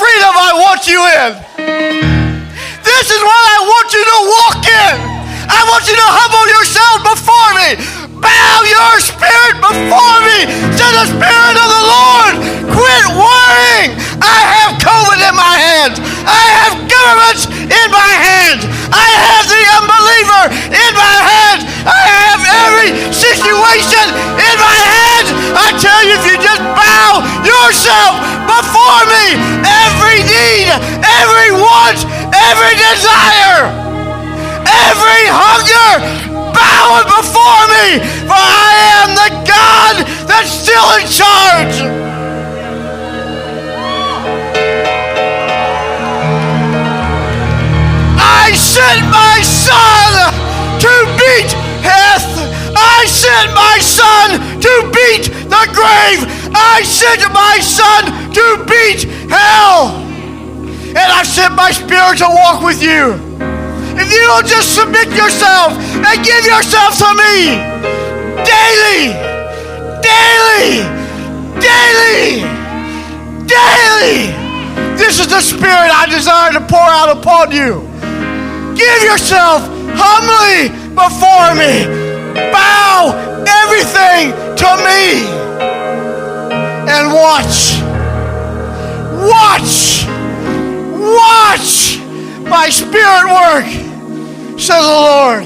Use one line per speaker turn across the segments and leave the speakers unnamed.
freedom I want you in. This is what I want you to walk in. I want you to humble yourself before me. Bow your spirit before me to the Spirit of the Lord. Quit worrying. I have COVID in my hands. I have governments in my hands. I have the unbeliever in my hands. I have every situation in my hands. I tell you, if you just bow yourself before me, every need, every want, every desire, every hunger, bow it before me, for I am the God that's still in charge. I sent my son to beat death. I sent my son to beat the grave. I sent my son to beat hell. And I sent my spirit to walk with you. If you don't just submit yourself and give yourself to me daily, daily, daily, daily, this is the spirit I desire to pour out upon you. Give yourself humbly before me. Bow everything to me. And watch. Watch. Watch my spirit work, says the Lord.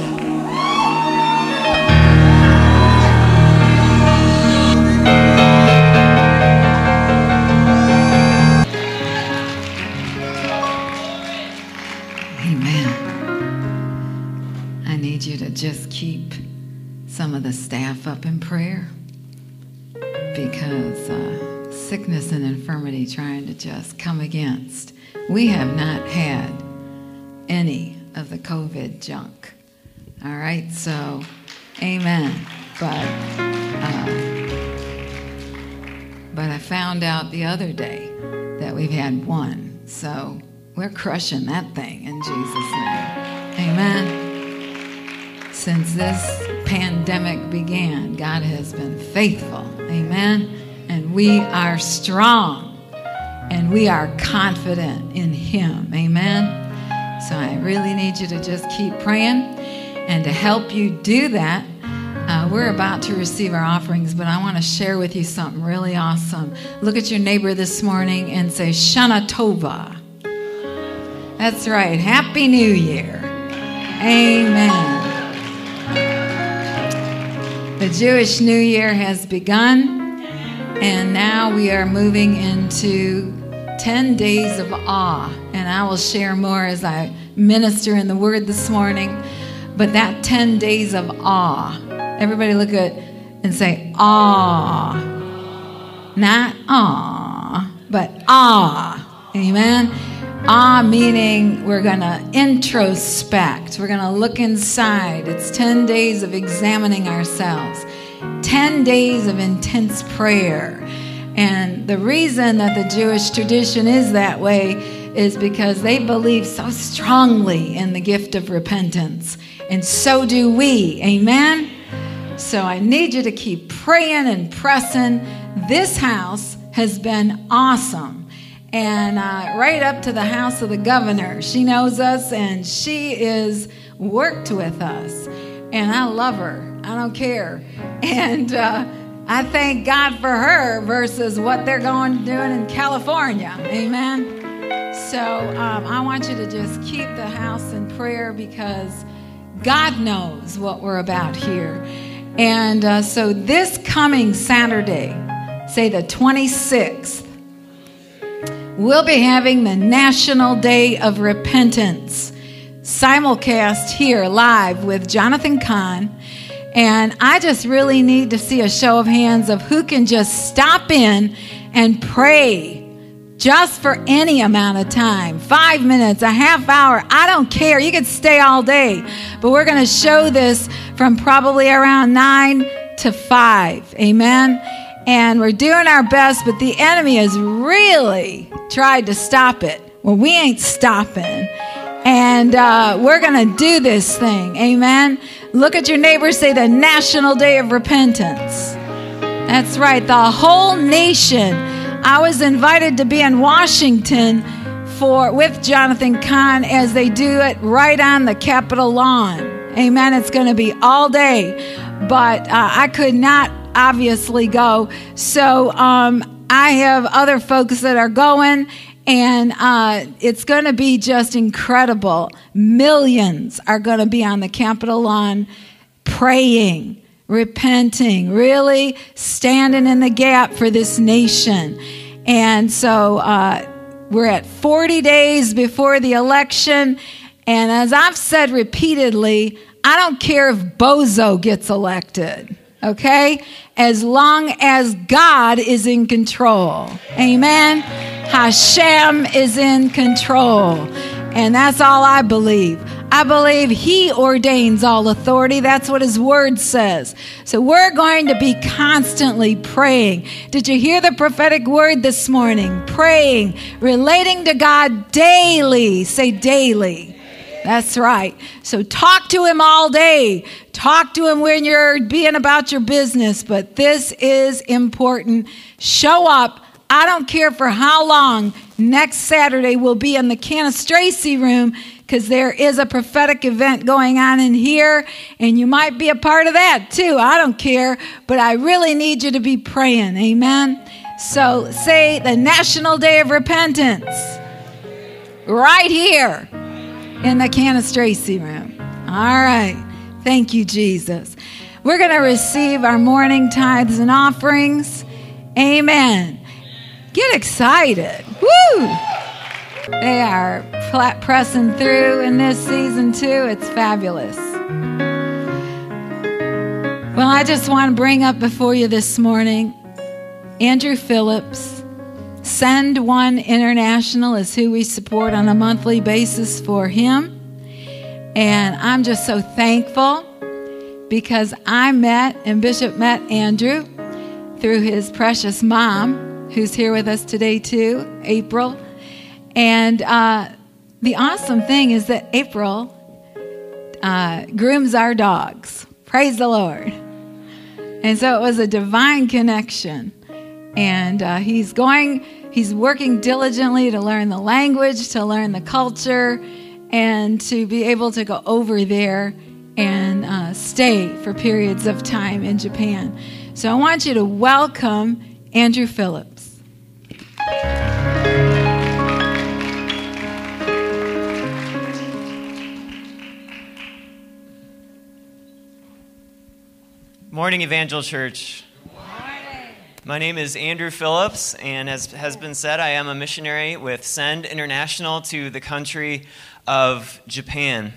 Amen. I need you to just keep some of the staff up in prayer because uh, sickness and infirmity trying to just come against. We have not had any of the COVID junk. All right, so amen. But uh, but I found out the other day that we've had one. So we're crushing that thing in Jesus' name. Amen. Since this pandemic began, God has been faithful. Amen. And we are strong and we are confident in Him. Amen. So I really need you to just keep praying. And to help you do that, uh, we're about to receive our offerings, but I want to share with you something really awesome. Look at your neighbor this morning and say, Shana Tova. That's right. Happy New Year. Amen. The Jewish New Year has begun, and now we are moving into 10 days of awe. And I will share more as I minister in the Word this morning. But that 10 days of awe, everybody look at and say, awe. Not awe, but awe. Amen. Ah, meaning we're going to introspect. We're going to look inside. It's 10 days of examining ourselves, 10 days of intense prayer. And the reason that the Jewish tradition is that way is because they believe so strongly in the gift of repentance. And so do we. Amen? So I need you to keep praying and pressing. This house has been awesome and uh, right up to the house of the governor. She knows us and she is worked with us. And I love her. I don't care. And uh, I thank God for her versus what they're going doing in California. Amen. So um, I want you to just keep the house in prayer because God knows what we're about here. And uh, so this coming Saturday, say the 26th, we'll be having the National Day of Repentance simulcast here live with Jonathan Cahn. And I just really need to see a show of hands of who can just stop in and pray just for any amount of time five minutes, a half hour. I don't care. You could stay all day. But we're going to show this from probably around nine to five. Amen. And we're doing our best, but the enemy has really tried to stop it. Well, we ain't stopping. And uh, we're going to do this thing. Amen. Look at your neighbor, say the National Day of Repentance. That's right. The whole nation I was invited to be in Washington for with Jonathan Cahn as they do it right on the Capitol lawn. Amen. It's going to be all day, but uh, I could not obviously go. So um, I have other folks that are going, and uh, it's going to be just incredible. Millions are going to be on the Capitol lawn praying, repenting, really standing in the gap for this nation. And so uh, we're at 40 days before the election. And as I've said repeatedly, I don't care if Bozo gets elected okay? As long as God is in control. Amen. Hashem is in control. And that's all I believe. I believe He ordains all authority. That's what His Word says. So we're going to be constantly praying. Did you hear the prophetic word this morning? Praying, relating to God daily. Say daily. That's right. So talk to him all day. Talk to him when you're being about your business, but this is important. Show up. I don't care for how long. Next Saturday we'll be in the Canastracy room because there is a prophetic event going on in here, and you might be a part of that too. I don't care, but I really need you to be praying. Amen. So say the National Day of Repentance right here in the Canastracy room. All right. Thank you, Jesus. We're going to receive our morning tithes and offerings. Amen. Get excited. Woo! They are flat pressing through in this season, too. It's fabulous. Well, I just want to bring up before you this morning Andrew Phillips. Send One International is who we support on a monthly basis for him. And I'm just so thankful because I met and Bishop met Andrew through his precious mom, who's here with us today too, April. And uh, the awesome thing is that April uh, grooms our dogs. Praise the Lord. And so it was a divine connection. And uh, he's going, he's working diligently to learn the language, to learn the culture, and to be able to go over there and uh, stay for periods of time in Japan. So I want you to welcome Andrew Phillips.
Morning, Evangel Church. My name is Andrew Phillips, and as has been said, I am a missionary with Send International to the country of Japan.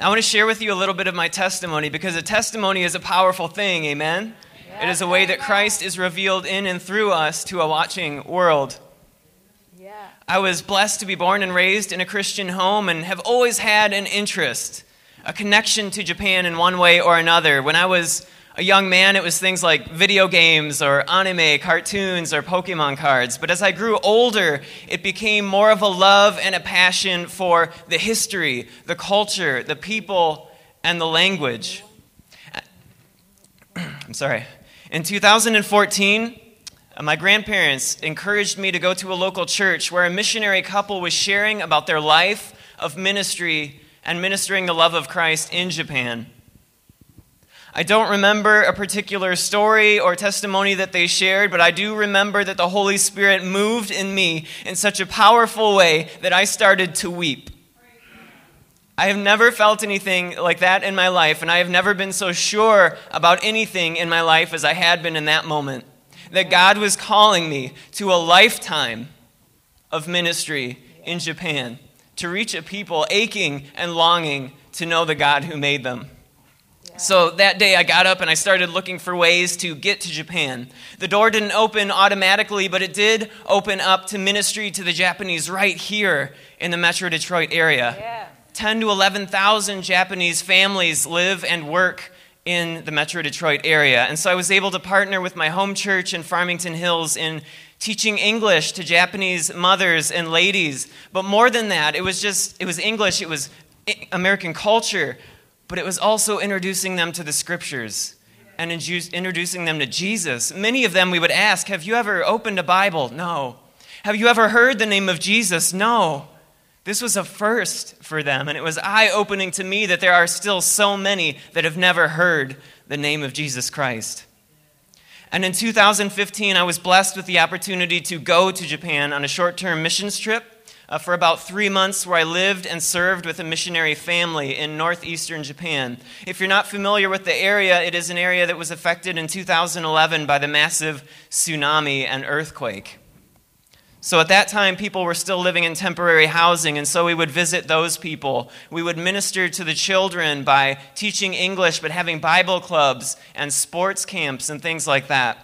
Now, I want to share with you a little bit of my testimony because a testimony is a powerful thing, amen? It is a way that Christ is revealed in and through us to a watching world. I was blessed to be born and raised in a Christian home and have always had an interest, a connection to Japan in one way or another. When I was a young man, it was things like video games or anime, cartoons, or Pokemon cards. But as I grew older, it became more of a love and a passion for the history, the culture, the people, and the language. I'm sorry. In 2014, uh, my grandparents encouraged me to go to a local church where a missionary couple was sharing about their life of ministry and ministering the love of Christ in Japan. I don't remember a particular story or testimony that they shared, but I do remember that the Holy Spirit moved in me in such a powerful way that I started to weep. I have never felt anything like that in my life, and I have never been so sure about anything in my life as I had been in that moment. That God was calling me to a lifetime of ministry in Japan to reach a people aching and longing to know the God who made them. So that day I got up and I started looking for ways to get to Japan. The door didn't open automatically, but it did open up to ministry to the Japanese right here in the Metro Detroit area. Yeah. 10 to 11,000 Japanese families live and work in the Metro Detroit area. And so I was able to partner with my home church in Farmington Hills in teaching English to Japanese mothers and ladies. But more than that, it was just it was English, it was American culture, but it was also introducing them to the scriptures and introducing them to Jesus. Many of them we would ask, Have you ever opened a Bible? No. Have you ever heard the name of Jesus? No. This was a first for them, and it was eye opening to me that there are still so many that have never heard the name of Jesus Christ. And in 2015, I was blessed with the opportunity to go to Japan on a short term missions trip uh, for about three months, where I lived and served with a missionary family in northeastern Japan. If you're not familiar with the area, it is an area that was affected in 2011 by the massive tsunami and earthquake. So at that time, people were still living in temporary housing, and so we would visit those people. We would minister to the children by teaching English, but having Bible clubs and sports camps and things like that.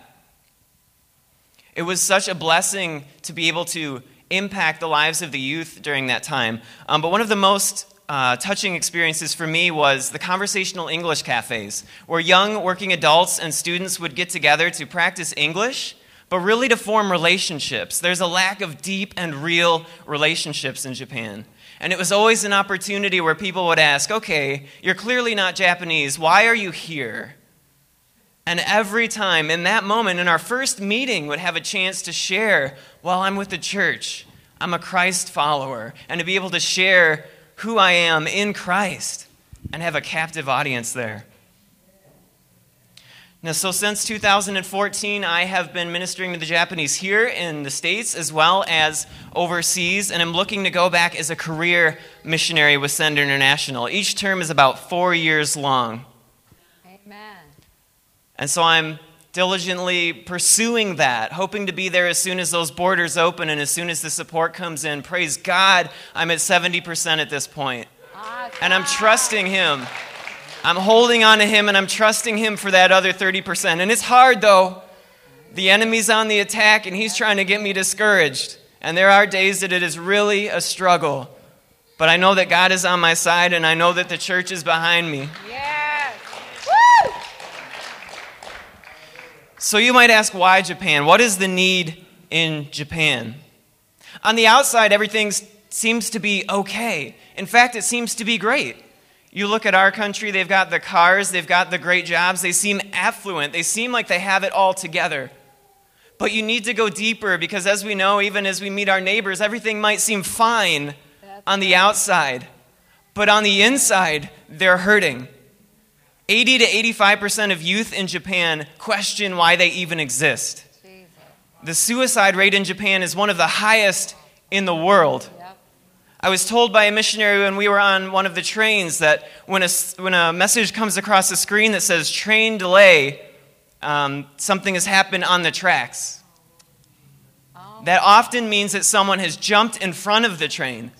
It was such a blessing to be able to impact the lives of the youth during that time. Um, but one of the most uh, touching experiences for me was the conversational English cafes, where young working adults and students would get together to practice English but really to form relationships. There's a lack of deep and real relationships in Japan. And it was always an opportunity where people would ask, okay, you're clearly not Japanese. Why are you here? And every time in that moment, in our first meeting, would have a chance to share, well, I'm with the church. I'm a Christ follower. And to be able to share who I am in Christ and have a captive audience there. Now, so since 2014, I have been ministering to the Japanese here in the States as well as overseas, and I'm looking to go back as a career missionary with Send International. Each term is about four years long. And so I'm diligently pursuing that, hoping to be there as soon as those borders open and as soon as the support comes in. Praise God, I'm at 70% at this point. Ah, and I'm trusting Him. I'm holding on to Him and I'm trusting Him for that other 30%. And it's hard though. The enemy's on the attack and he's trying to get me discouraged. And there are days that it is really a struggle. But I know that God is on my side and I know that the church is behind me.
Yes. Woo!
So you might ask, why Japan? What is the need in Japan? On the outside, everything seems to be okay. In fact, it seems to be great. You look at our country, they've got the cars, they've got the great jobs, they seem affluent, they seem like they have it all together. But you need to go deeper because, as we know, even as we meet our neighbors, everything might seem fine on the outside, but on the inside, they're hurting. 80 to 85% of youth in Japan question why they even exist. The suicide rate in Japan is one of the highest in the world. I was told by a missionary when we were on one of the trains that when a, when a message comes across the screen that says train delay, um, something has happened on the tracks. Oh. That often means that someone has jumped in front of the train.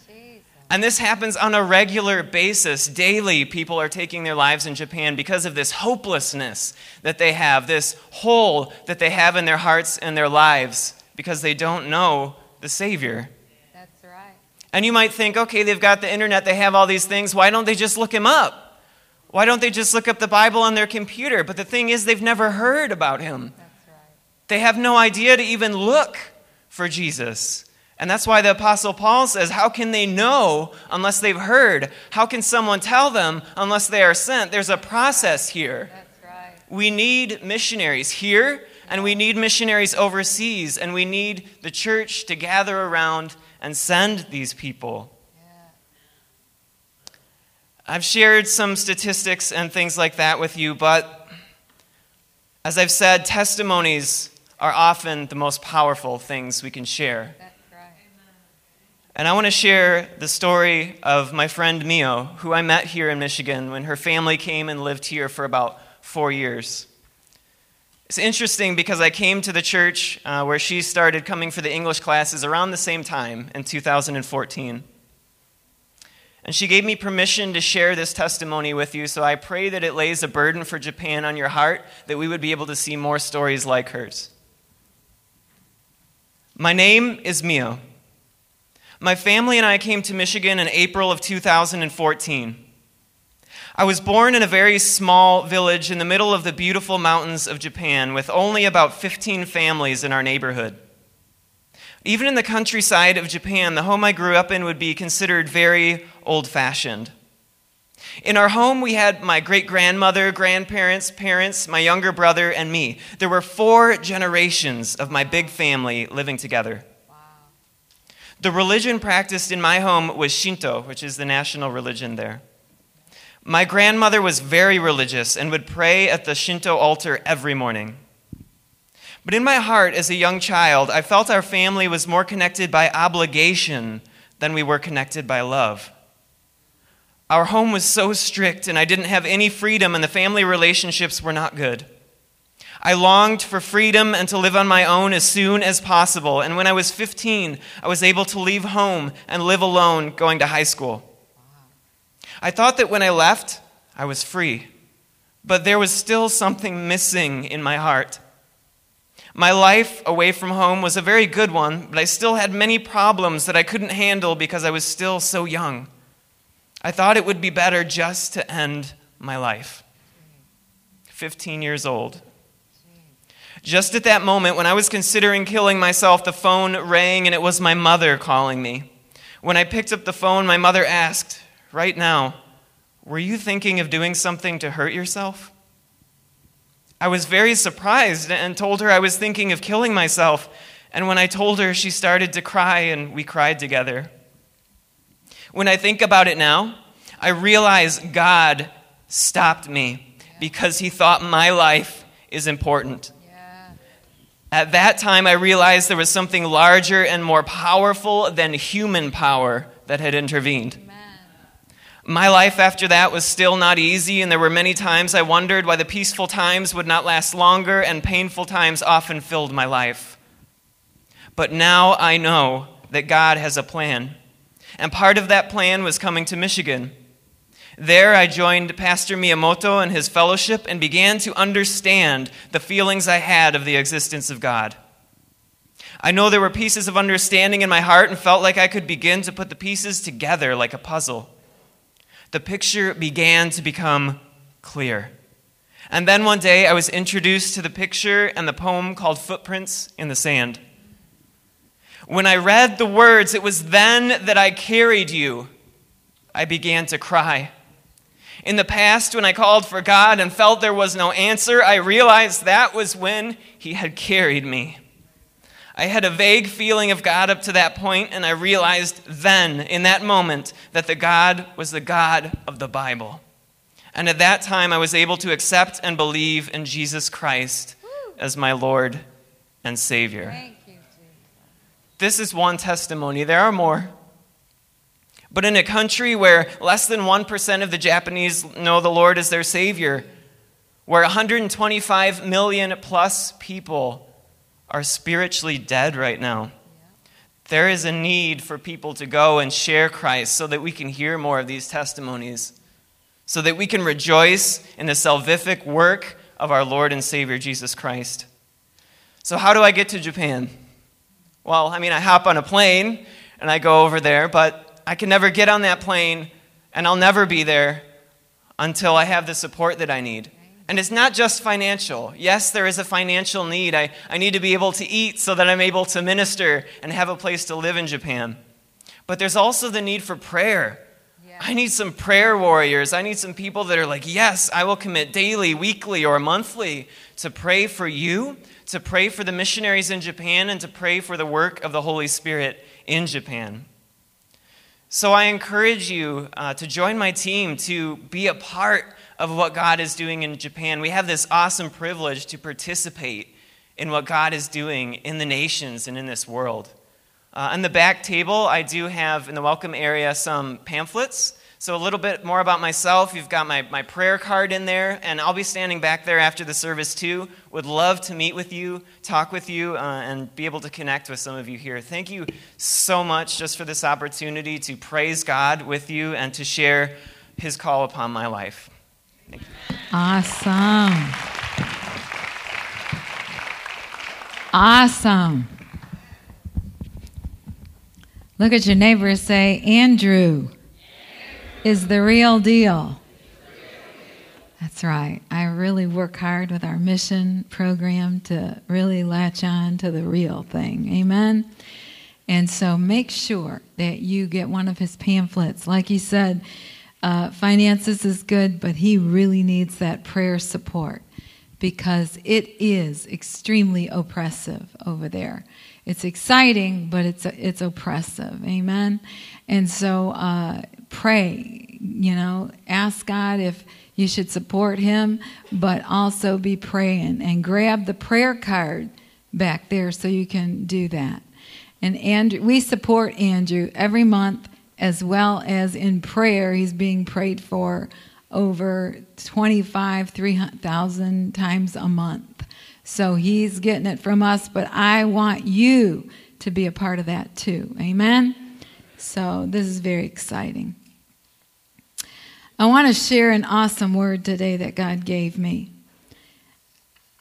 And this happens on a regular basis. Daily, people are taking their lives in Japan because of this hopelessness that they have, this hole that they have in their hearts and their lives because they don't know the Savior. That's right. And you might think, okay, they've got the internet, they have all these things. Why don't they just look him up? Why don't they just look up the Bible on their computer? But the thing is, they've never heard about him. That's Right. They have no idea to even look for Jesus. And that's why the Apostle Paul says, How can they know unless they've heard? How can someone tell them unless they are sent? There's a process here.
Right.
We need missionaries here, and we need missionaries overseas, and we need the church to gather around and send these people. I've shared some statistics and things like that with you, but as I've said, testimonies are often the most powerful things we can share. And I want to share the story of my friend Mio, who I met here in Michigan when her family came and lived here for about four years. It's interesting because I came to the church uh, where she started coming for the English classes around the same time in 2014. And she gave me permission to share this testimony with you, so I pray that it lays a burden for Japan on your heart, that we would be able to see more stories like hers. My name is Mio. My family and I came to Michigan in April of 2014. I was born in a very small village in the middle of the beautiful mountains of Japan with only about 15 families in our neighborhood. Even in the countryside of Japan, the home I grew up in would be considered very old fashioned. In our home, we had my great grandmother, grandparents, parents, my younger brother, and me. There were four generations of my big family living together. The religion practiced in my home was Shinto, which is the national religion there. My grandmother was very religious and would pray at the Shinto altar every morning. But in my heart, as a young child, I felt our family was more connected by obligation than we were connected by love. Our home was so strict, and I didn't have any freedom, and the family relationships were not good. I longed for freedom and to live on my own as soon as possible. And when I was 15, I was able to leave home and live alone going to high school. I thought that when I left, I was free. But there was still something missing in my heart. My life away from home was a very good one, but I still had many problems that I couldn't handle because I was still so young. I thought it would be better just to end my life. 15 years old. Just at that moment, when I was considering killing myself, the phone rang and it was my mother calling me. When I picked up the phone, my mother asked, Right now, were you thinking of doing something to hurt yourself? I was very surprised and told her I was thinking of killing myself. And when I told her, she started to cry and we cried together. When I think about it now, I realize God stopped me because he thought my life is important. At that time, I realized there was something larger and more powerful than human power that had intervened. My life after that was still not easy, and there were many times I wondered why the peaceful times would not last longer, and painful times often filled my life. But now I know that God has a plan, and part of that plan was coming to Michigan. There, I joined Pastor Miyamoto and his fellowship and began to understand the feelings I had of the existence of God. I know there were pieces of understanding in my heart and felt like I could begin to put the pieces together like a puzzle. The picture began to become clear. And then one day I was introduced to the picture and the poem called Footprints in the Sand. When I read the words, it was then that I carried you, I began to cry. In the past, when I called for God and felt there was no answer, I realized that was when He had carried me. I had a vague feeling of God up to that point, and I realized then, in that moment, that the God was the God of the Bible. And at that time, I was able to accept and believe in Jesus Christ as my Lord and Savior. This is one testimony. There are more. But in a country where less than 1% of the Japanese know the Lord as their Savior, where 125 million plus people are spiritually dead right now, there is a need for people to go and share Christ so that we can hear more of these testimonies, so that we can rejoice in the salvific work of our Lord and Savior Jesus Christ. So, how do I get to Japan? Well, I mean, I hop on a plane and I go over there, but I can never get on that plane, and I'll never be there until I have the support that I need. And it's not just financial. Yes, there is a financial need. I, I need to be able to eat so that I'm able to minister and have a place to live in Japan. But there's also the need for prayer. Yeah. I need some prayer warriors. I need some people that are like, yes, I will commit daily, weekly, or monthly to pray for you, to pray for the missionaries in Japan, and to pray for the work of the Holy Spirit in Japan. So I encourage you uh, to join my team to be a part of what God is doing in Japan. We have this awesome privilege to participate in what God is doing in the nations and in this world. Uh, on the back table, I do have in the welcome area some pamphlets so, a little bit more about myself. You've got my, my prayer card in there, and I'll be standing back there after the service too. Would love to meet with you, talk with you, uh, and be able to connect with some of you here. Thank you so much just for this opportunity to praise God with you and to share His call upon my life.
Awesome. Awesome. Look at your neighbor and say, Andrew is the real deal. That's right. I really work hard with our mission program to really latch on to the real thing. Amen. And so make sure that you get one of his pamphlets. Like he said, Uh, finances is good, but he really needs that prayer support because it is extremely oppressive over there. It's exciting, but it's it's oppressive. Amen. And so uh, pray. You know, ask God if you should support him, but also be praying and grab the prayer card back there so you can do that. And Andrew, we support Andrew every month as well as in prayer. He's being prayed for over 25, 300,000 times a month. So he's getting it from us, but I want you to be a part of that too. Amen? So this is very exciting. I want to share an awesome word today that God gave me.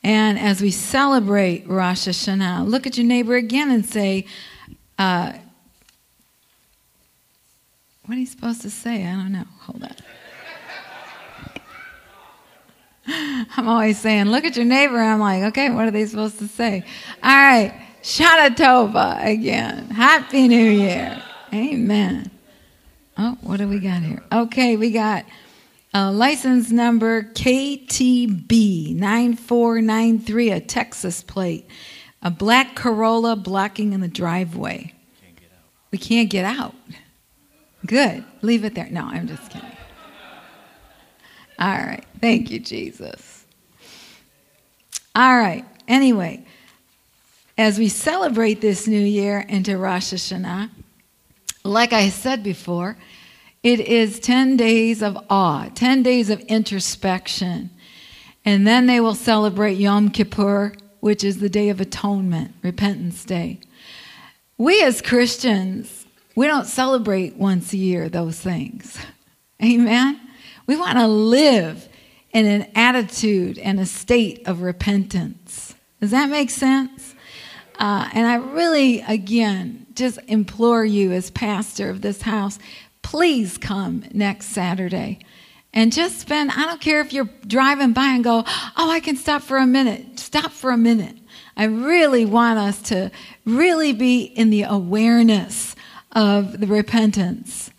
And as we celebrate Rosh Hashanah, look at your neighbor again and say, uh, What are you supposed to say? I don't know. Hold on. I'm always saying, look at your neighbor. I'm like, okay, what are they supposed to say? All right, Shana Tova again. Happy New Year. Amen. Oh, what do we got here? Okay, we got uh, license number KTB 9493, a Texas plate, a black Corolla blocking in the driveway. We can't get out. Good. Leave it there. No, I'm just kidding. All right. Thank you, Jesus. All right. Anyway, as we celebrate this new year into Rosh Hashanah, like I said before, it is 10 days of awe, 10 days of introspection. And then they will celebrate Yom Kippur, which is the Day of Atonement, Repentance Day. We as Christians, we don't celebrate once a year those things. Amen? We want to live in an attitude and a state of repentance. Does that make sense? Uh, and I really, again, just implore you as pastor of this house, please come next Saturday and just spend, I don't care if you're driving by and go, oh, I can stop for a minute. Stop for a minute. I really want us to really be in the awareness of the repentance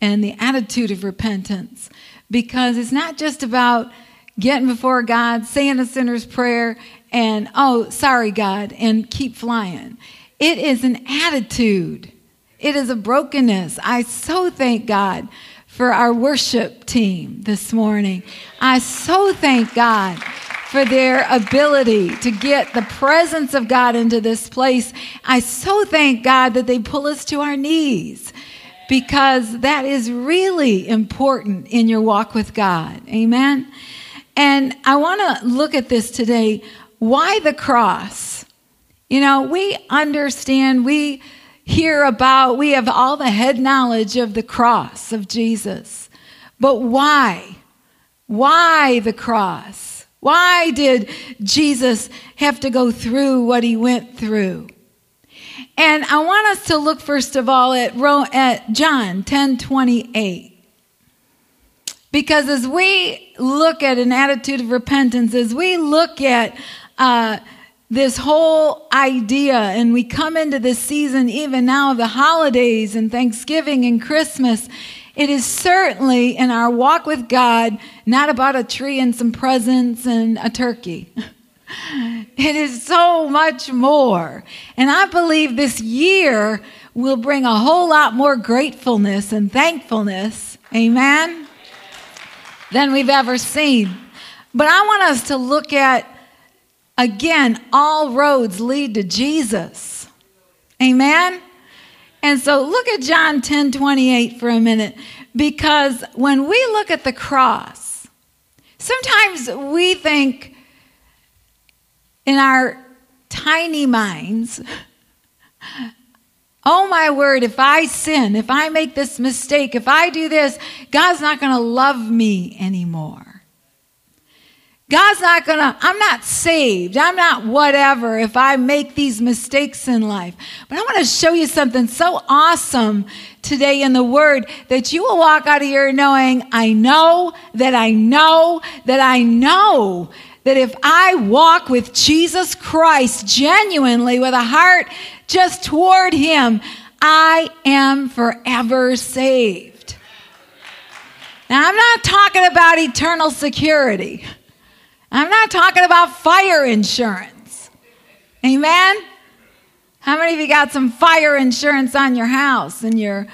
and the attitude of repentance because it's not just about getting before God, saying a sinner's prayer, and, oh, sorry, God, and keep flying. It is an attitude it is a brokenness. I so thank God for our worship team this morning. I so thank God for their ability to get the presence of God into this place. I so thank God that they pull us to our knees because that is really important in your walk with God. Amen. And I want to look at this today. Why the cross? You know, we understand, we hear about, we have all the head knowledge of the cross of Jesus. But why? Why the cross? Why did Jesus have to go through what he went through? And I want us to look first of all at, at John 10 28. Because as we look at an attitude of repentance, as we look at uh, this whole idea, and we come into this season even now of the holidays and Thanksgiving and Christmas. It is certainly in our walk with God not about a tree and some presents and a turkey. It is so much more. And I believe this year will bring a whole lot more gratefulness and thankfulness, amen, than we've ever seen. But I want us to look at Again, all roads lead to Jesus. Amen? And so look at John 10 28 for a minute, because when we look at the cross, sometimes we think in our tiny minds, oh my word, if I sin, if I make this mistake, if I do this, God's not going to love me anymore. God's not gonna, I'm not saved. I'm not whatever if I make these mistakes in life. But I want to show you something so awesome today in the Word that you will walk out of here knowing, I know that I know that I know that if I walk with Jesus Christ genuinely with a heart just toward Him, I am forever saved. Now, I'm not talking about eternal security. I'm not talking about fire insurance. Amen? How many of you got some fire insurance on your house and your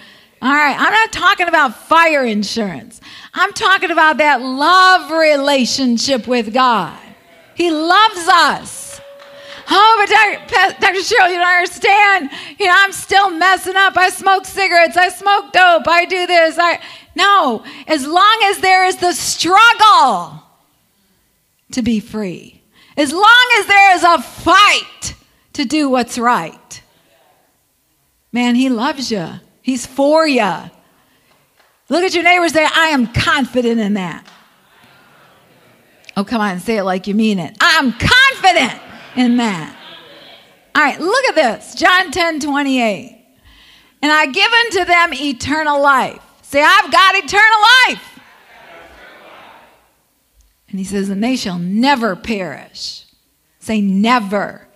all right, I'm not talking about fire insurance. I'm talking about that love relationship with God. He loves us. Oh, but Dr. Dr. Cheryl, you don't understand. You know, I'm still messing up. I smoke cigarettes. I smoke dope. I do this. I no. As long as there is the struggle to be free, as long as there is a fight to do what's right, man, He loves you. He's for you. Look at your neighbors say, I am confident in that. Oh, come on, say it like you mean it. I'm confident in that. All right, look at this John 10 28. And I give unto them eternal life. Say, I've got eternal life. And he says, and they shall never perish. Say, never.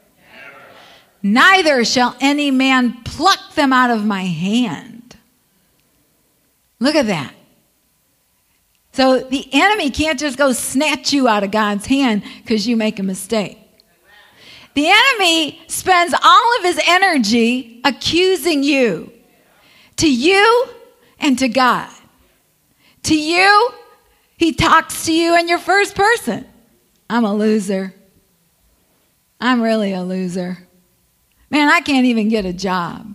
Neither shall any man pluck them out of my hand. Look at that. So the enemy can't just go snatch you out of God's hand because you make a mistake. The enemy spends all of his energy accusing you to you and to God. To you, he talks to you in your first person. I'm a loser. I'm really a loser. Man, I can't even get a job.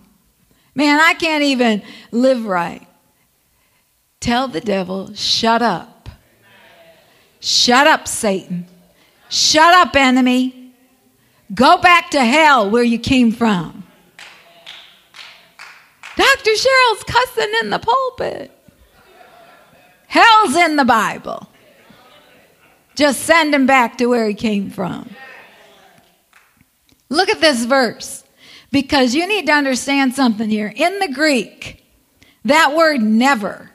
Man, I can't even live right. Tell the devil, shut up. Shut up, Satan. Shut up, enemy. Go back to hell where you came from. Dr. Cheryl's cussing in the pulpit. Hell's in the Bible. Just send him back to where he came from. Look at this verse. Because you need to understand something here. In the Greek, that word never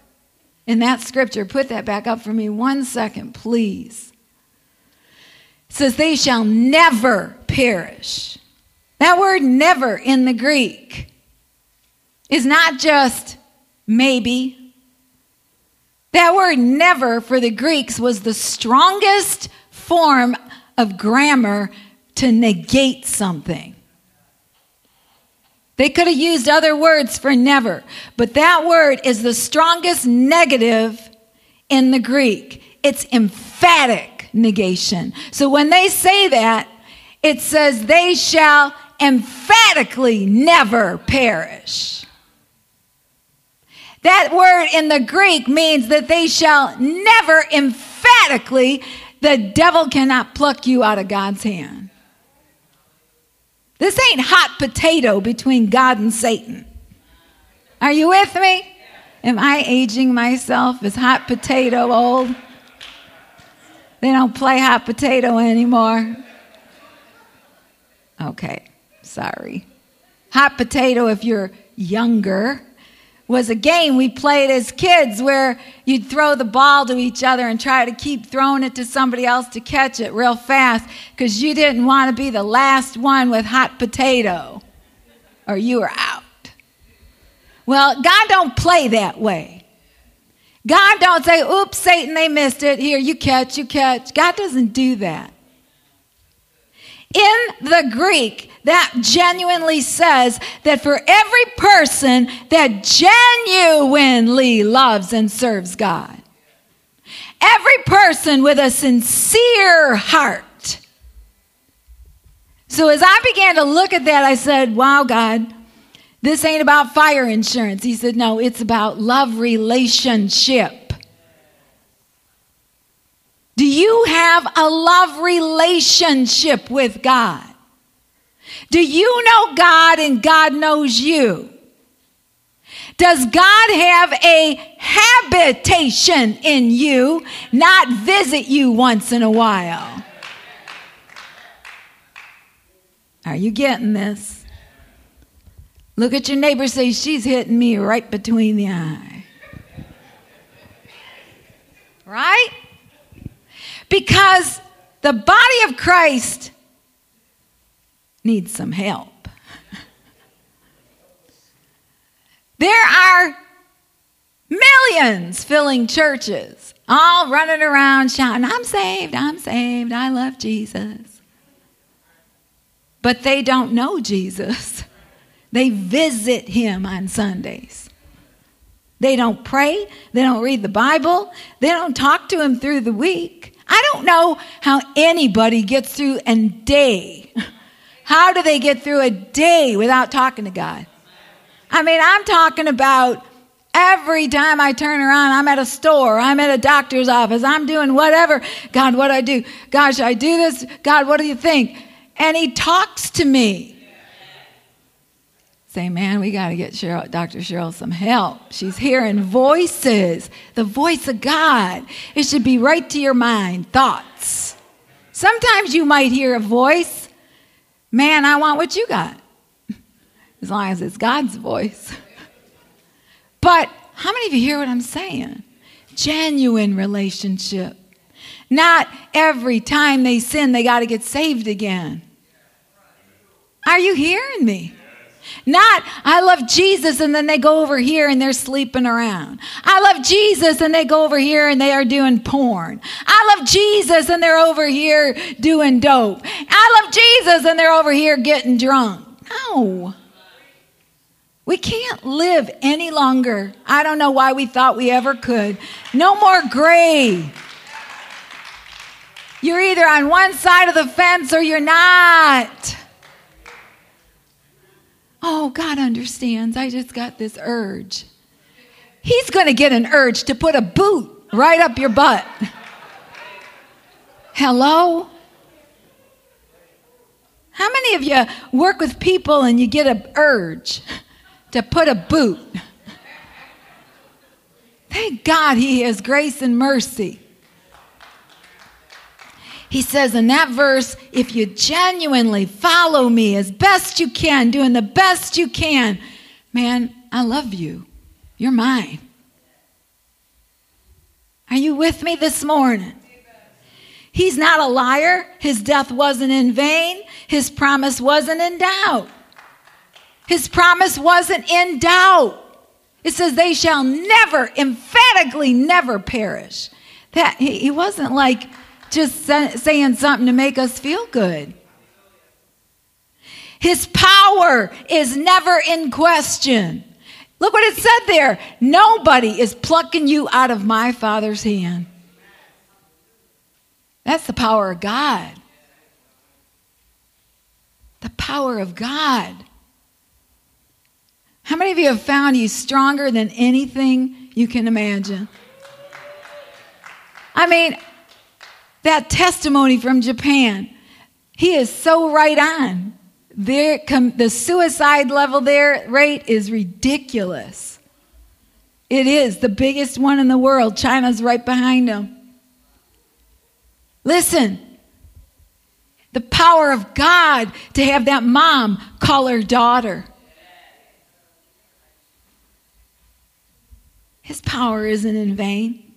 in that scripture, put that back up for me one second, please. It says, They shall never perish. That word never in the Greek is not just maybe. That word never for the Greeks was the strongest form of grammar to negate something. They could have used other words for never, but that word is the strongest negative in the Greek. It's emphatic negation. So when they say that, it says, they shall emphatically never perish. That word in the Greek means that they shall never emphatically, the devil cannot pluck you out of God's hand. This ain't hot potato between God and Satan. Are you with me? Am I aging myself? Is hot potato old? They don't play hot potato anymore. Okay, sorry. Hot potato if you're younger was a game we played as kids where you'd throw the ball to each other and try to keep throwing it to somebody else to catch it real fast because you didn't want to be the last one with hot potato or you were out. Well, God don't play that way. God don't say, oops, Satan, they missed it. Here, you catch, you catch. God doesn't do that. In the Greek, that genuinely says that for every person that genuinely loves and serves God, every person with a sincere heart. So as I began to look at that, I said, Wow, God, this ain't about fire insurance. He said, No, it's about love relationship. Do you have a love relationship with God? Do you know God and God knows you? Does God have a habitation in you, not visit you once in a while? Are you getting this? Look at your neighbor, say, She's hitting me right between the eye. Right? Because the body of Christ needs some help. there are millions filling churches, all running around shouting, I'm saved, I'm saved, I love Jesus. But they don't know Jesus. They visit him on Sundays. They don't pray. They don't read the Bible. They don't talk to him through the week. I don't know how anybody gets through a day. How do they get through a day without talking to God? I mean, I'm talking about every time I turn around, I'm at a store, I'm at a doctor's office, I'm doing whatever. God, what do I do? God, should I do this? God, what do you think? And he talks to me. Say, man, we got to get Cheryl, Dr. Cheryl some help. She's hearing voices, the voice of God. It should be right to your mind, thoughts. Sometimes you might hear a voice, man, I want what you got, as long as it's God's voice. But how many of you hear what I'm saying? Genuine relationship. Not every time they sin, they got to get saved again. Are you hearing me? Not, I love Jesus and then they go over here and they're sleeping around. I love Jesus and they go over here and they are doing porn. I love Jesus and they're over here doing dope. I love Jesus and they're over here getting drunk. No. We can't live any longer. I don't know why we thought we ever could. No more gray. You're either on one side of the fence or you're not. Oh, God understands. I just got this urge. He's going to get an urge to put a boot right up your butt. Hello? How many of you work with people and you get an urge to put a boot? Thank God he has grace and mercy. He says in that verse, if you genuinely follow me as best you can, doing the best you can, man, I love you. You're mine. Are you with me this morning? He's not a liar. His death wasn't in vain. His promise wasn't in doubt. His promise wasn't in doubt. It says, they shall never, emphatically never perish. That he, he wasn't like, just saying something to make us feel good. His power is never in question. Look what it said there. Nobody is plucking you out of my Father's hand. That's the power of God. The power of God. How many of you have found He's stronger than anything you can imagine? I mean, that testimony from Japan, he is so right on. Com, the suicide level there rate is ridiculous. It is the biggest one in the world. China's right behind him. Listen, the power of God to have that mom call her daughter. His power isn't in vain.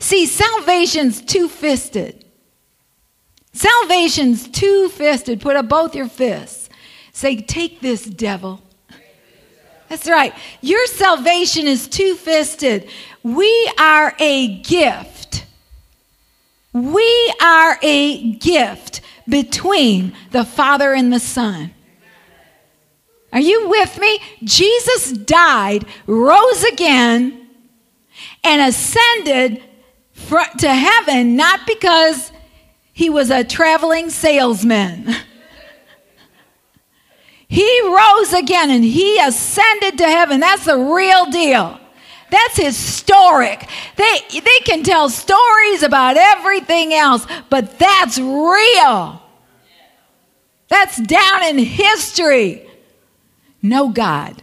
See, salvation's two fisted. Salvation's two fisted. Put up both your fists. Say, Take this, devil. That's right. Your salvation is two fisted. We are a gift. We are a gift between the Father and the Son. Are you with me? Jesus died, rose again, and ascended to heaven not because he was a traveling salesman. he rose again and he ascended to heaven. That's the real deal. That's historic. They, they can tell stories about everything else, but that's real. That's down in history. No God,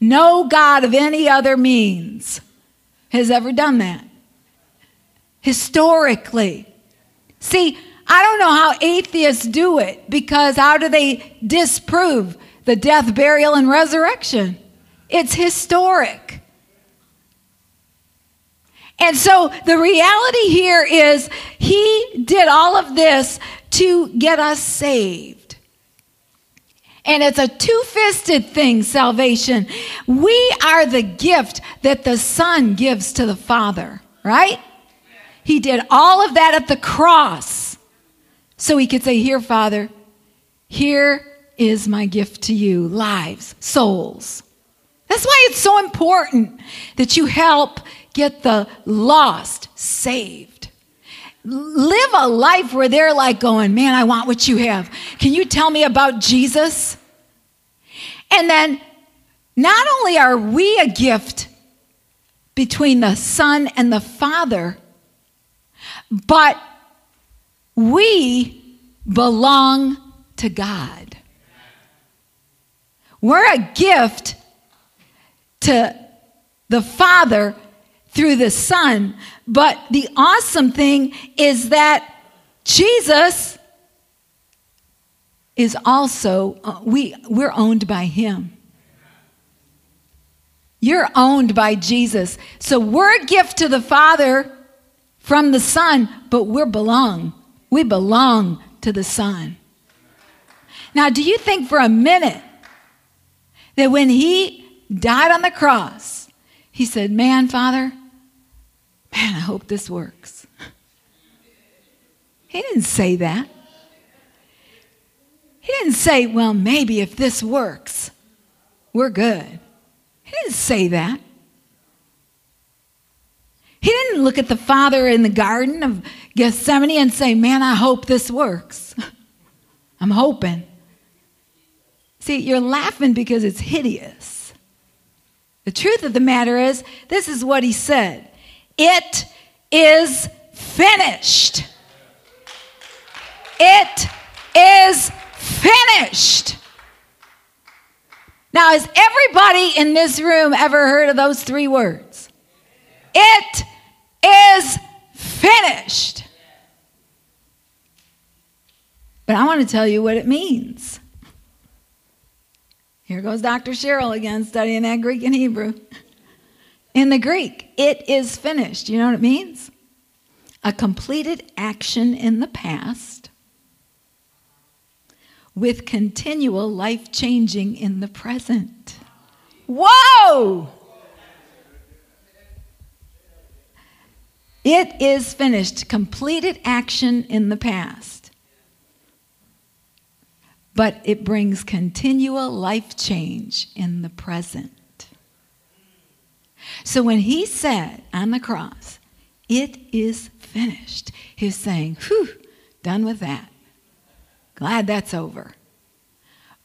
no God of any other means has ever done that historically. See, I don't know how atheists do it because how do they disprove the death, burial, and resurrection? It's historic. And so the reality here is he did all of this to get us saved. And it's a two fisted thing, salvation. We are the gift that the Son gives to the Father, right? He did all of that at the cross. So he could say, Here, Father, here is my gift to you lives, souls. That's why it's so important that you help get the lost saved. Live a life where they're like going, Man, I want what you have. Can you tell me about Jesus? And then not only are we a gift between the Son and the Father, but we belong to God. We're a gift to the Father through the Son. But the awesome thing is that Jesus is also, uh, we, we're owned by Him. You're owned by Jesus. So we're a gift to the Father from the Son, but we belong. We belong to the Son. Now, do you think for a minute that when He died on the cross, He said, Man, Father, man, I hope this works? He didn't say that. He didn't say, Well, maybe if this works, we're good. He didn't say that. He didn't look at the Father in the Garden of Gethsemane and say, Man, I hope this works. I'm hoping. See, you're laughing because it's hideous. The truth of the matter is, this is what he said It is finished. It is finished. Now, has everybody in this room ever heard of those three words? It is finished. But I want to tell you what it means. Here goes Dr. Cheryl again studying that Greek and Hebrew. In the Greek, it is finished. You know what it means? A completed action in the past with continual life changing in the present. Whoa! It is finished, completed action in the past. But it brings continual life change in the present. So when he said on the cross, it is finished, he's saying, whew, done with that. Glad that's over.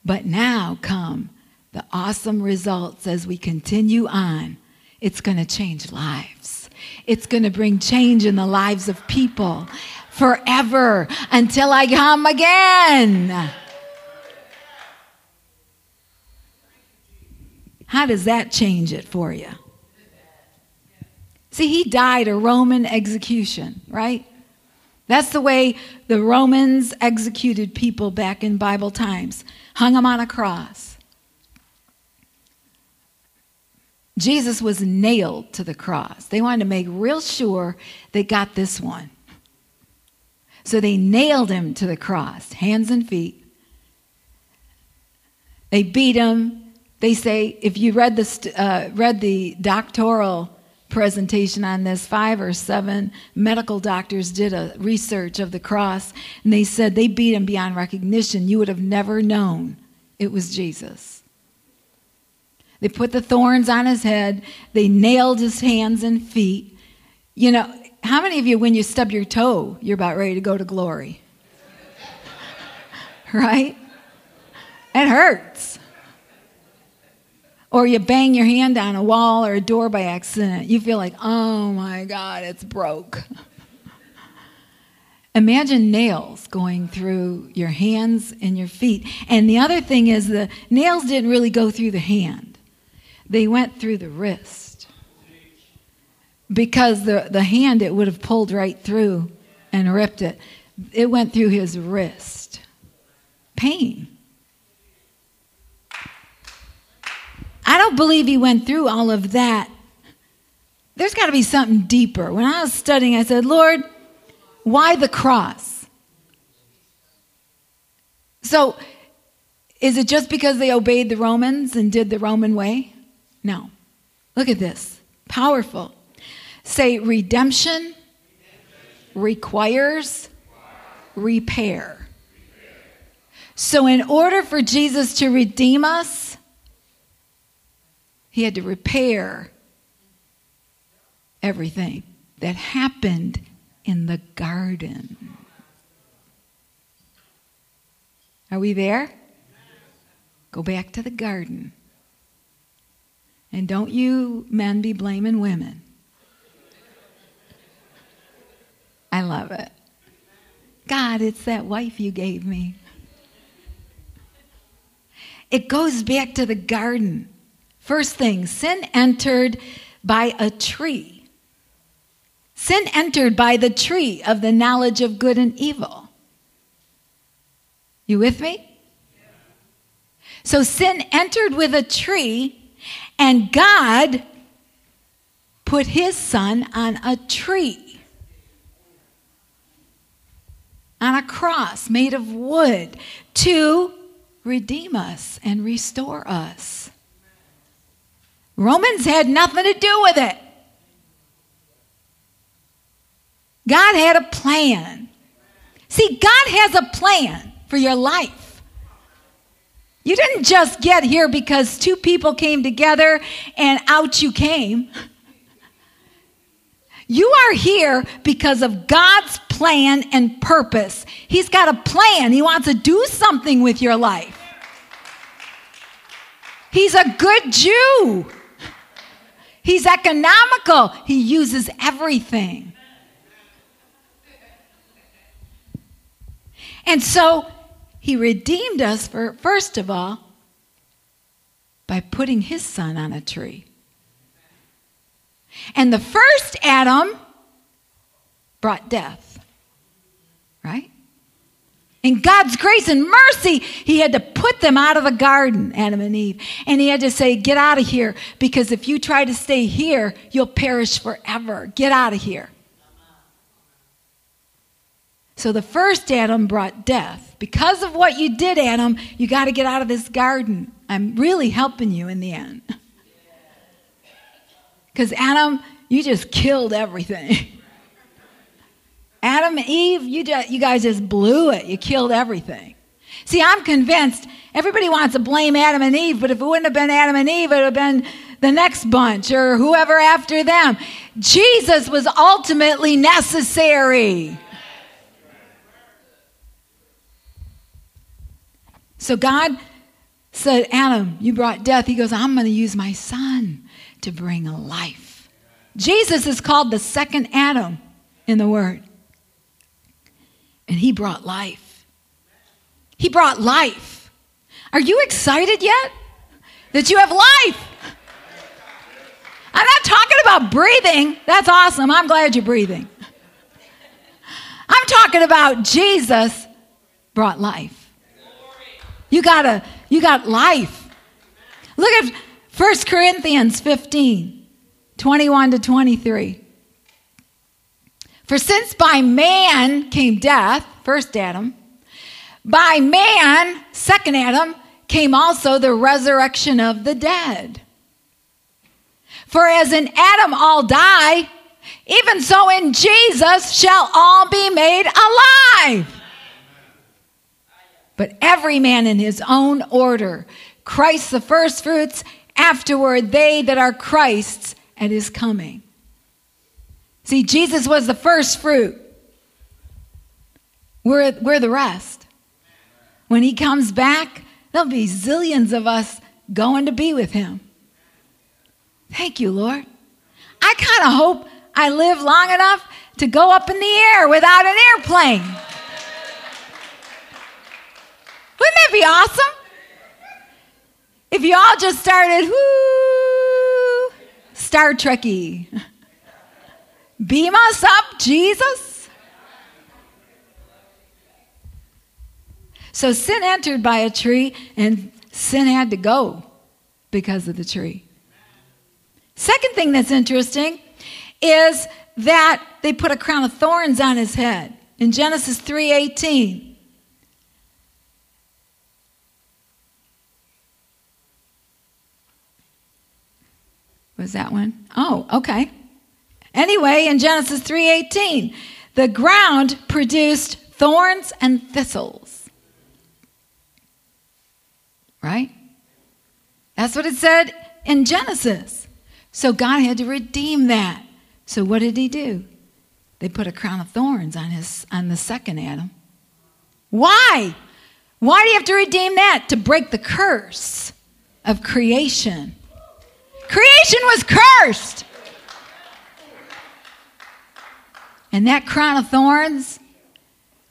But now come the awesome results as we continue on. It's going to change lives. It's going to bring change in the lives of people forever until I come again. How does that change it for you? See, he died a Roman execution, right? That's the way the Romans executed people back in Bible times, hung them on a cross. Jesus was nailed to the cross. They wanted to make real sure they got this one. So they nailed him to the cross, hands and feet. They beat him. They say, if you read the, uh, read the doctoral presentation on this, five or seven medical doctors did a research of the cross, and they said they beat him beyond recognition. You would have never known it was Jesus. They put the thorns on his head. They nailed his hands and feet. You know, how many of you, when you stub your toe, you're about ready to go to glory? right? It hurts. Or you bang your hand on a wall or a door by accident. You feel like, oh my God, it's broke. Imagine nails going through your hands and your feet. And the other thing is, the nails didn't really go through the hand they went through the wrist. Because the, the hand, it would have pulled right through and ripped it. It went through his wrist. Pain. I don't believe he went through all of that. There's got to be something deeper. When I was studying, I said, Lord, why the cross? So Is it just because they obeyed the Romans and did the Roman way? No. Look at this. Powerful. Say, redemption requires repair. So, in order for Jesus to redeem us, he had to repair everything that happened in the garden. Are we there? Go back to the garden. And don't you men be blaming women. I love it. God, it's that wife you gave me. It goes back to the garden. First thing, sin entered by a tree. Sin entered by the tree of the knowledge of good and evil. You with me? So sin entered with a tree, and God put his son on a tree, on a cross made of wood to redeem us and restore us. Romans had nothing to do with it. God had a plan. See, God has a plan for your life. You didn't just get here because two people came together and out you came. You are here because of God's plan and purpose. He's got a plan. He wants to do something with your life. He's a good Jew. He's economical. He uses everything. And so he redeemed us for first of all by putting his son on a tree. And the first Adam brought death. Right? In God's grace and mercy, he had to put them out of the garden, Adam and Eve. And he had to say, Get out of here, because if you try to stay here, you'll perish forever. Get out of here. So the first Adam brought death. Because of what you did, Adam, you got to get out of this garden. I'm really helping you in the end. Because Adam, you just killed everything. Adam and Eve, you, just, you guys just blew it. You killed everything. See, I'm convinced everybody wants to blame Adam and Eve, but if it wouldn't have been Adam and Eve, it would have been the next bunch or whoever after them. Jesus was ultimately necessary. So God said, Adam, you brought death. He goes, I'm going to use my son to bring life. Jesus is called the second Adam in the Word. And he brought life. He brought life. Are you excited yet that you have life? I'm not talking about breathing. That's awesome. I'm glad you're breathing. I'm talking about Jesus brought life. You got a you got life. Look at 1 Corinthians 15, 21 to 23. For since by man came death, first Adam, by man, second Adam, came also the resurrection of the dead. For as in Adam all die, even so in Jesus shall all be made alive. But every man in his own order. Christ the firstfruits, afterward they that are Christ's at his coming. See, Jesus was the first fruit. We're, we're the rest. When he comes back, there'll be zillions of us going to be with him. Thank you, Lord. I kind of hope I live long enough to go up in the air without an airplane. Wouldn't that be awesome? If you all just started, whoo, Star Trekky. Beam us up, Jesus. So sin entered by a tree, and sin had to go because of the tree. Second thing that's interesting is that they put a crown of thorns on his head in Genesis 3:18. Was that one? Oh, okay. Anyway, in Genesis 3:18, the ground produced thorns and thistles. Right? That's what it said in Genesis. So God had to redeem that. So what did he do? They put a crown of thorns on his on the second Adam. Why? Why do you have to redeem that? To break the curse of creation. Creation was cursed. And that crown of thorns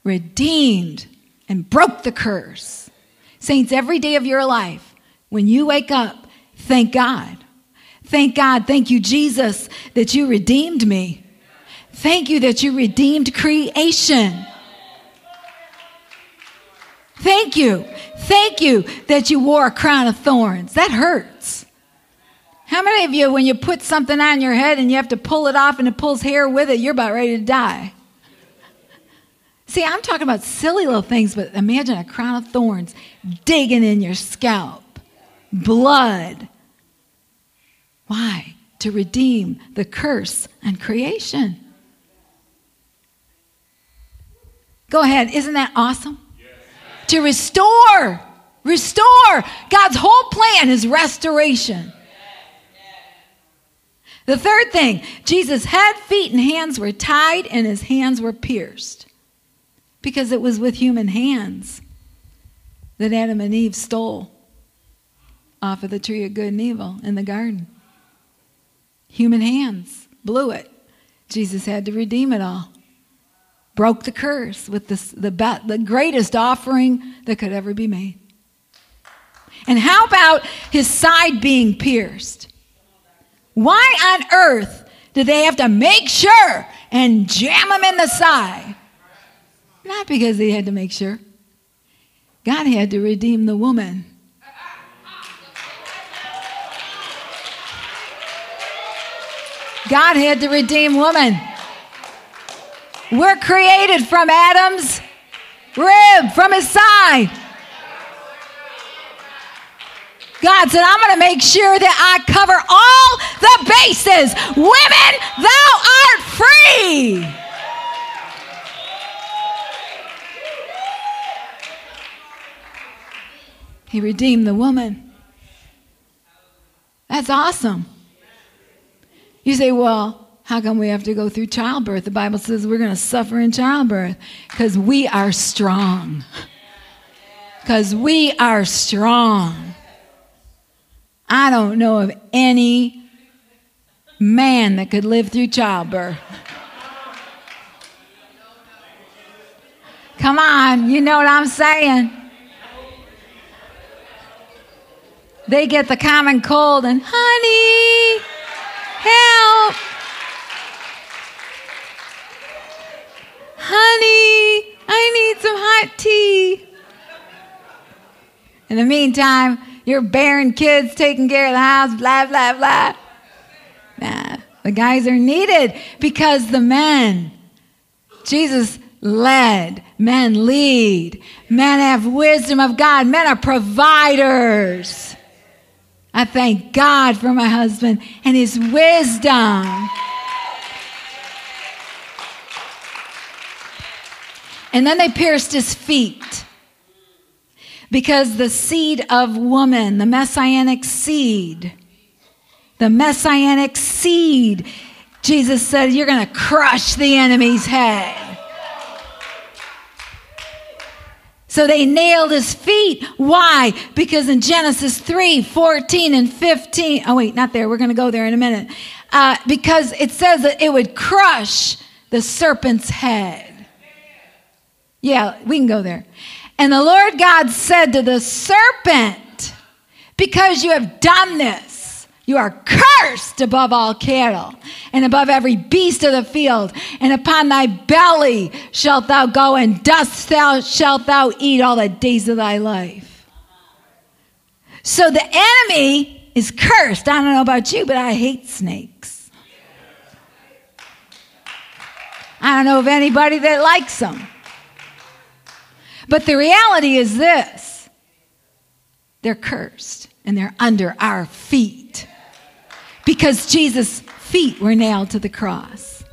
redeemed and broke the curse. Saints, every day of your life, when you wake up, thank God. Thank God. Thank you, Jesus, that you redeemed me. Thank you that you redeemed creation. Thank you. Thank you that you wore a crown of thorns. That hurts. How many of you, when you put something on your head and you have to pull it off and it pulls hair with it, you're about ready to die? See, I'm talking about silly little things, but imagine a crown of thorns digging in your scalp, blood. Why? To redeem the curse and creation. Go ahead. Isn't that awesome? to restore. Restore. God's whole plan is restoration. The third thing Jesus' head, feet, and hands were tied, and his hands were pierced. Because it was with human hands that Adam and Eve stole off of the tree of good and evil in the garden. Human hands blew it. Jesus had to redeem it all broke the curse with this, the, the greatest offering that could ever be made. And how about his side being pierced? Why on earth did they have to make sure and jam him in the side? Not because they had to make sure. God had to redeem the woman. God had to redeem woman. We're created from Adam's rib, from his side. God said, I'm going to make sure that I cover all the bases. Women, thou art free. He redeemed the woman. That's awesome. You say, well, how come we have to go through childbirth? The Bible says we're going to suffer in childbirth because we are strong. Because we are strong. I don't know of any man that could live through childbirth. Come on, you know what I'm saying? They get the common cold and, honey, help. honey, I need some hot tea. In the meantime, you're bearing kids, taking care of the house, blah, blah, blah. Nah, the guys are needed because the men, Jesus led, men lead, men have wisdom of God, men are providers. I thank God for my husband and his wisdom. And then they pierced his feet. Because the seed of woman, the messianic seed, the messianic seed, Jesus said, You're going to crush the enemy's head. So they nailed his feet. Why? Because in Genesis 3 14 and 15, oh, wait, not there. We're going to go there in a minute. Uh, because it says that it would crush the serpent's head. Yeah, we can go there. And the Lord God said to the serpent, Because you have done this, you are cursed above all cattle and above every beast of the field, and upon thy belly shalt thou go, and dust thou shalt thou eat all the days of thy life. So the enemy is cursed. I don't know about you, but I hate snakes. I don't know of anybody that likes them. But the reality is this they're cursed and they're under our feet. because Jesus' feet were nailed to the cross.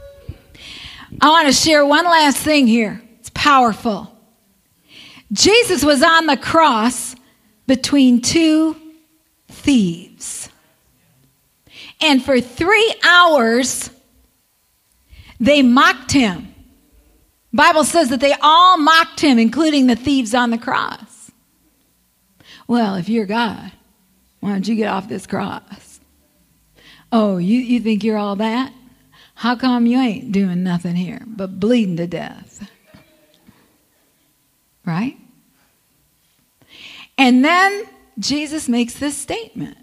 I want to share one last thing here. It's powerful. Jesus was on the cross between two thieves. And for three hours, they mocked him. Bible says that they all mocked him, including the thieves on the cross. Well, if you're God, why don't you get off this cross? Oh, you, you think you're all that? How come you ain't doing nothing here but bleeding to death? Right? And then Jesus makes this statement.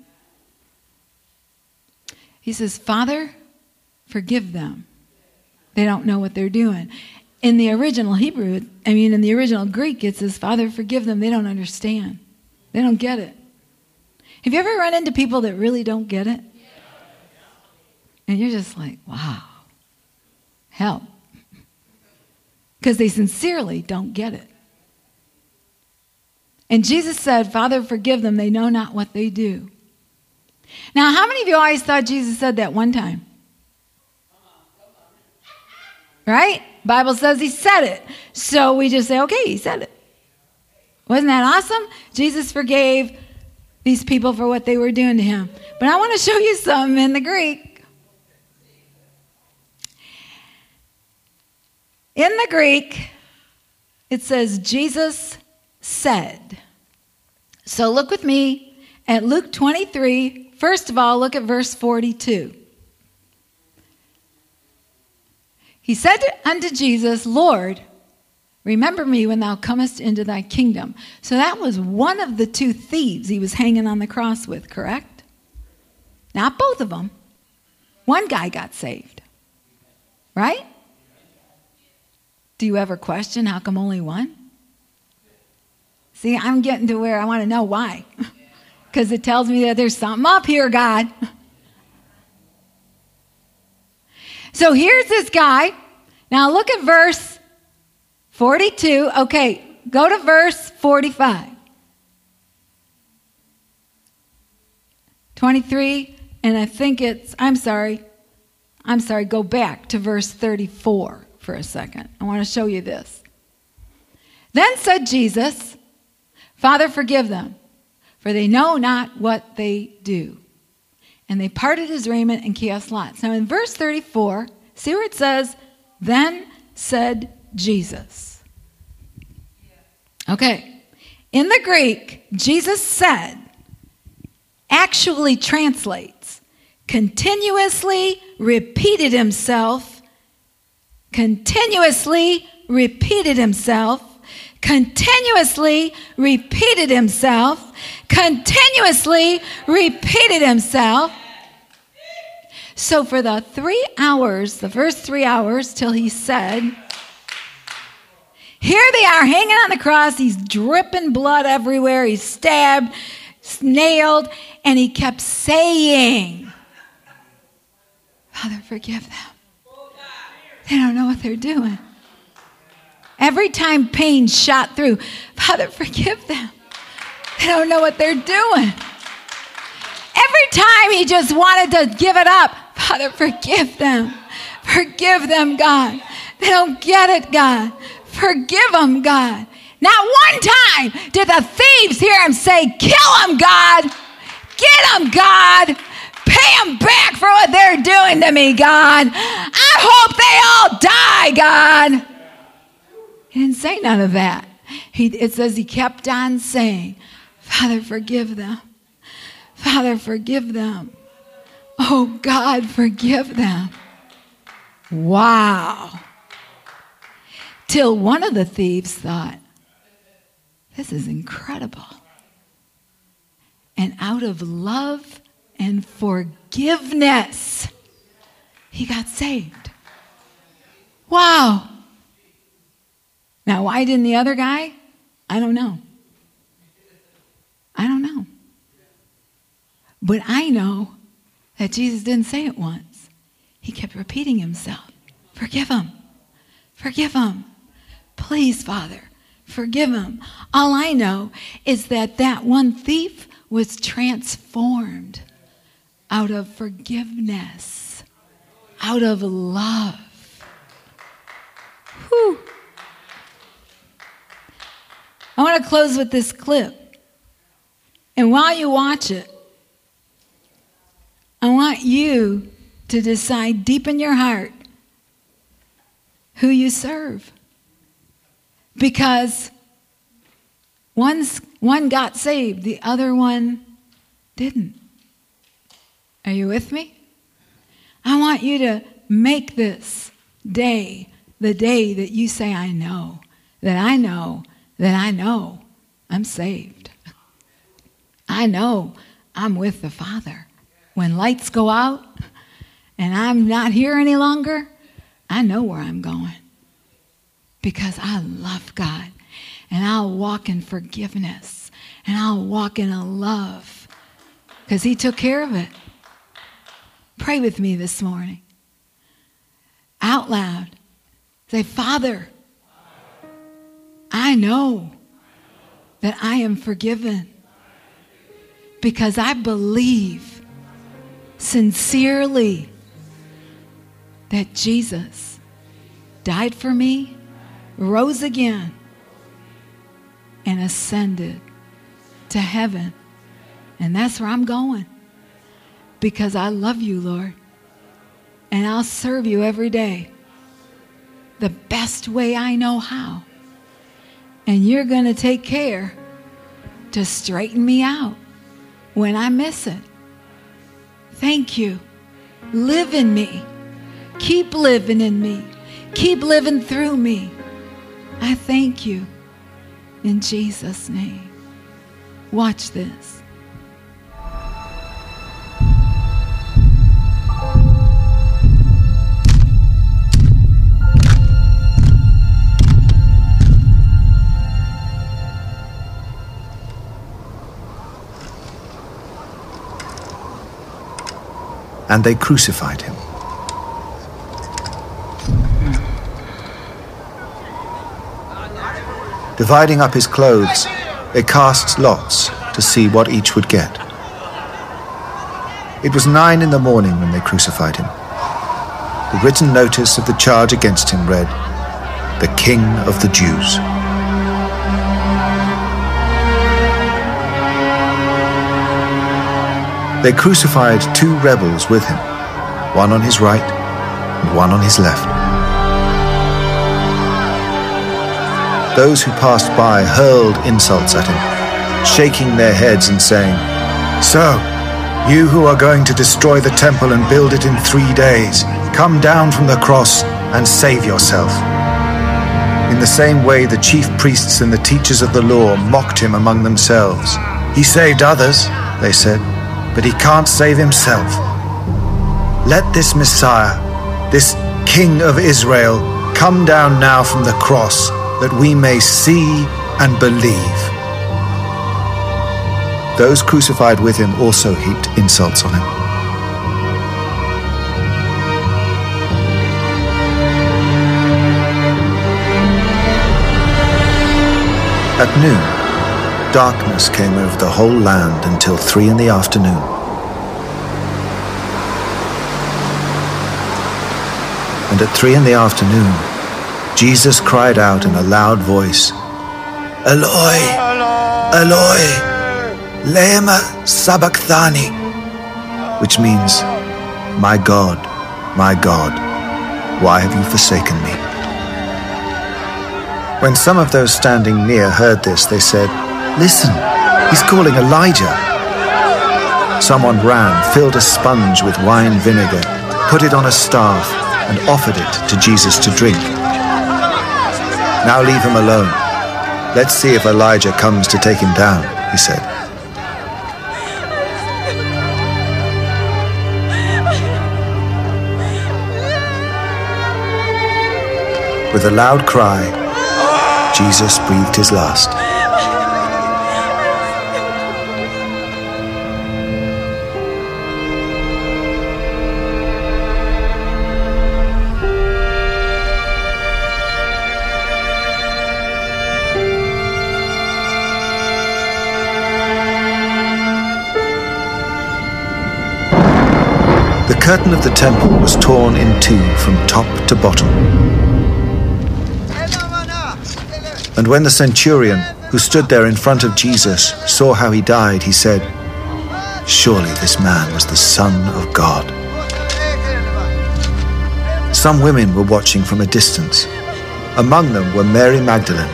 He says, Father, forgive them. They don't know what they're doing. In the original Hebrew, I mean, in the original Greek, it says, Father, forgive them. They don't understand, they don't get it. Have you ever run into people that really don't get it? And you're just like, wow, help. Because they sincerely don't get it. And Jesus said, Father, forgive them. They know not what they do. Now, how many of you always thought Jesus said that one time? Right? Bible says he said it. So we just say, okay, he said it. Wasn't that awesome? Jesus forgave these people for what they were doing to him. But I want to show you something in the Greek. In the Greek, it says, Jesus said. So look with me at Luke 23. First of all, look at verse 42. He said unto Jesus, Lord, remember me when thou comest into thy kingdom. So that was one of the two thieves he was hanging on the cross with, correct? Not both of them. One guy got saved, right? Do you ever question how come only one? See, I'm getting to where I want to know why. Because it tells me that there's something up here, God. So here's this guy. Now look at verse 42. Okay, go to verse 45. 23, and I think it's, I'm sorry, I'm sorry, go back to verse 34 for a second. I want to show you this. Then said Jesus, Father, forgive them, for they know not what they do. And they parted his raiment and cast lots. Now, in verse 34, see where it says, Then said Jesus. Okay. In the Greek, Jesus said actually translates continuously repeated himself, continuously repeated himself, continuously repeated himself, continuously repeated himself. So for the three hours, the first three hours till he said, Here they are hanging on the cross. He's dripping blood everywhere. He's stabbed, nailed, and he kept saying, Father, forgive them. They don't know what they're doing. Every time pain shot through, Father, forgive them. They don't know what they're doing. Every time he just wanted to give it up, Father, forgive them. Forgive them, God. They don't get it, God. Forgive them, God. Not one time did the thieves hear him say, Kill them, God. Get them, God. Pay them back for what they're doing to me, God. I hope they all die, God. He didn't say none of that. He, it says he kept on saying, Father, forgive them. Father, forgive them. Oh, God, forgive them. Wow. Till one of the thieves thought, this is incredible. And out of love and forgiveness, he got saved. Wow. Now, why didn't the other guy? I don't know. I don't know. But I know that Jesus didn't say it once. He kept repeating himself Forgive him. Forgive him. Please, Father, forgive him. All I know is that that one thief was transformed out of forgiveness, out of love. Whew. I want to close with this clip. And while you watch it, I want you to decide deep in your heart who you serve. Because one's, one got saved, the other one didn't. Are you with me? I want you to make this day the day that you say, I know, that I know, that I know I'm saved. I know I'm with the Father. When lights go out and I'm not here any longer, I know where I'm going because I love God and I'll walk in forgiveness and I'll walk in a love because He took care of it. Pray with me this morning. Out loud. Say, Father, I know that I am forgiven because I believe sincerely that Jesus died for me, rose again, and ascended to heaven. And that's where I'm going because I love you, Lord. And I'll serve you every day the best way I know how. And you're going to take care to straighten me out when I miss it. Thank you. Live in me. Keep living in me. Keep living through me. I thank you in Jesus' name. Watch this.
And they crucified him. Dividing up his clothes, they cast lots to see what each would get. It was nine in the morning when they crucified him. The written notice of the charge against him read, The King of the Jews. They crucified two rebels with him, one on his right and one on his left. Those who passed by hurled insults at him, shaking their heads and saying, So, you who are going to destroy the temple and build it in three days, come down from the cross and save yourself. In the same way, the chief priests and the teachers of the law mocked him among themselves. He saved others, they said but he can't save himself. Let this Messiah, this King of Israel, come down now from the cross that we may see and believe. Those crucified with him also heaped insults on him. At noon, darkness came over the whole land until three in the afternoon. And at three in the afternoon, Jesus cried out in a loud voice, Eloi, Eloi, lema sabachthani, which means, My God, my God, why have you forsaken me? When some of those standing near heard this, they said, Listen, he's calling Elijah. Someone ran, filled a sponge with wine vinegar, put it on a staff, and offered it to Jesus to drink. Now leave him alone. Let's see if Elijah comes to take him down, he said. With a loud cry, Jesus breathed his last. Curtain of the temple was torn in two from top to bottom. And when the centurion, who stood there in front of Jesus, saw how he died, he said, Surely this man was the Son of God. Some women were watching from a distance. Among them were Mary Magdalene,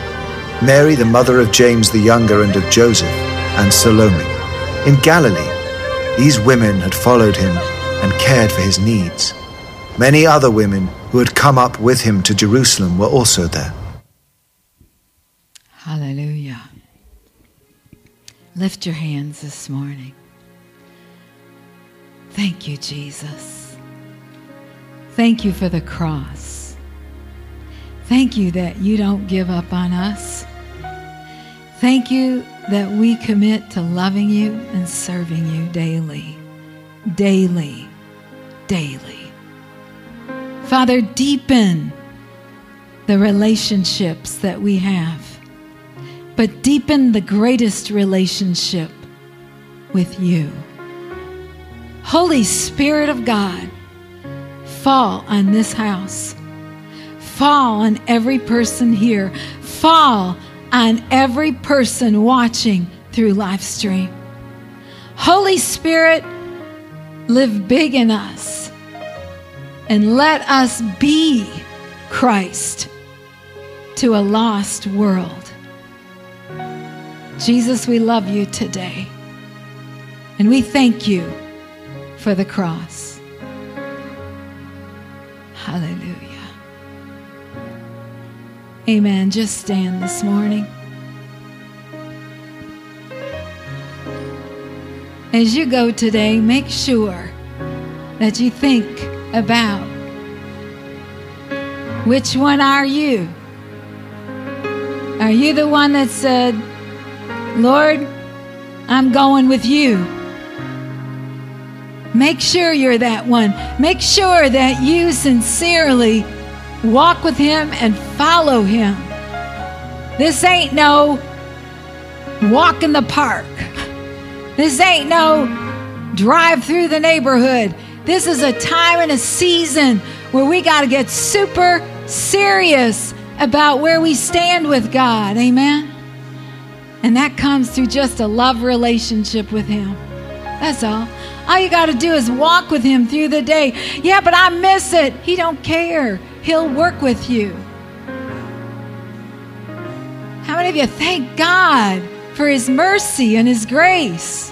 Mary the mother of James the younger and of Joseph, and Salome. In Galilee, these women had followed him and cared for his needs. Many other women who had come up with him to Jerusalem were also there.
Hallelujah. Lift your hands this morning. Thank you, Jesus. Thank you for the cross. Thank you that you don't give up on us. Thank you that we commit to loving you and serving you daily, daily, daily. Father, deepen the relationships that we have, but deepen the greatest relationship with you. Holy Spirit of God, fall on this house. Fall on every person here. Fall on every person watching through live stream. Holy Spirit, live big in us and let us be Christ to a lost world. Jesus, we love you today. And we thank you for the cross. Hallelujah. Amen. Just stand this morning. As you go today, make sure that you think about which one are you? Are you the one that said, Lord, I'm going with you? Make sure you're that one. Make sure that you sincerely walk with Him and follow Him. This ain't no walk in the park. This ain't no drive through the neighborhood. This is a time and a season where we got to get super serious about where we stand with God. Amen. And that comes through just a love relationship with Him. That's all. All you got to do is walk with him through the day. Yeah, but I miss it. He don't care. He'll work with you. How many of you thank God for his mercy and his grace?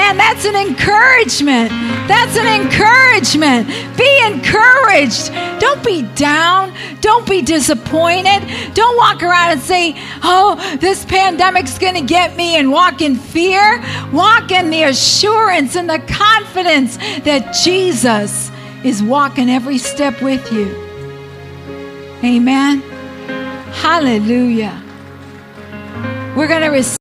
Man, that's an encouragement. That's an encouragement. Be encouraged. Don't be down. Don't be disappointed. Don't walk around and say, oh, this pandemic's going to get me and walk in fear. Walk in the assurance and the confidence that Jesus is walking every step with you. Amen. Hallelujah. We're going to receive.